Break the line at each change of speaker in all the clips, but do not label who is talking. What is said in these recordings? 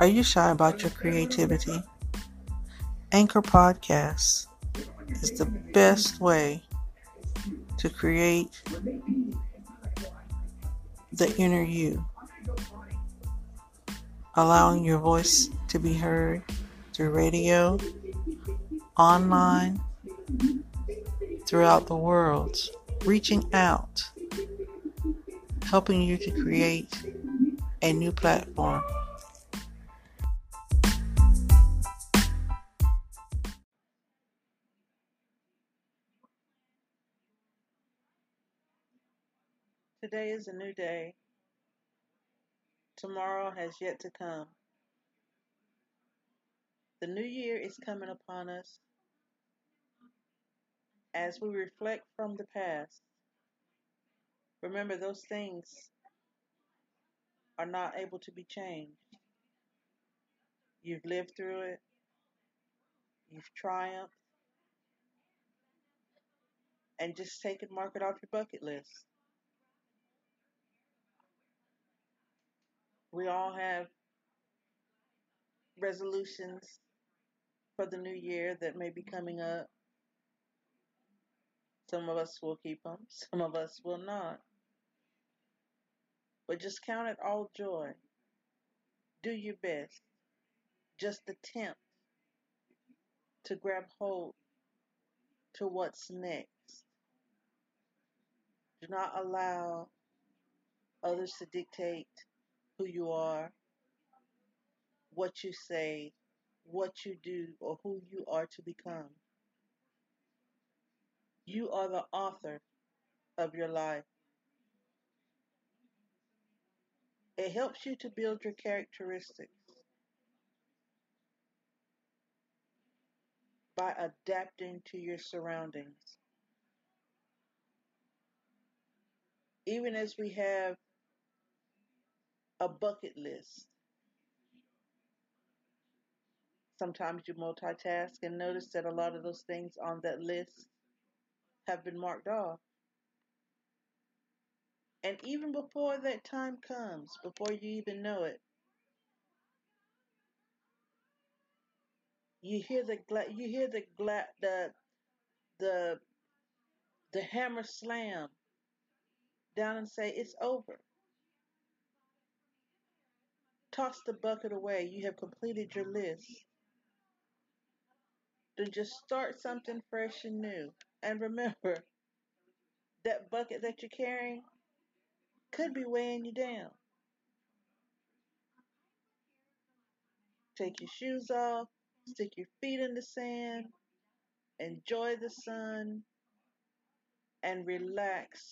Are you shy about your creativity? Anchor Podcasts is the best way to create the inner you, allowing your voice to be heard through radio, online, throughout the world, reaching out, helping you to create a new platform. Today is a new day. Tomorrow has yet to come. The new year is coming upon us as we reflect from the past. Remember, those things are not able to be changed. You've lived through it, you've triumphed, and just take it, mark it off your bucket list. We all have resolutions for the new year that may be coming up. Some of us will keep them, some of us will not. But just count it all joy. Do your best. Just attempt to grab hold to what's next. Do not allow others to dictate who you are, what you say, what you do, or who you are to become. You are the author of your life. It helps you to build your characteristics by adapting to your surroundings. Even as we have a bucket list. Sometimes you multitask and notice that a lot of those things on that list have been marked off. And even before that time comes, before you even know it, you hear the gla- you hear the gla- the the the hammer slam down and say it's over. Toss the bucket away. You have completed your list. Then just start something fresh and new. And remember, that bucket that you're carrying could be weighing you down. Take your shoes off, stick your feet in the sand, enjoy the sun, and relax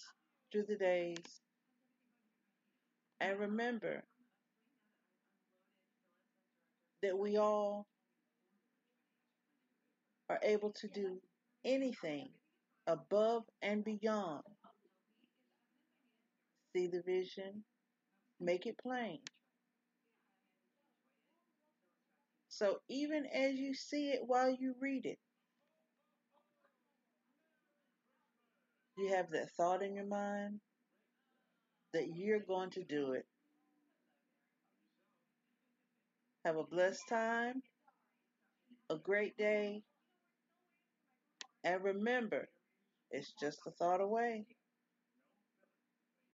through the days. And remember that we all are able to do anything above and beyond. See the vision, make it plain. So even as you see it while you read it, you have that thought in your mind that you're going to do it. Have a blessed time, a great day, and remember, it's just a thought away.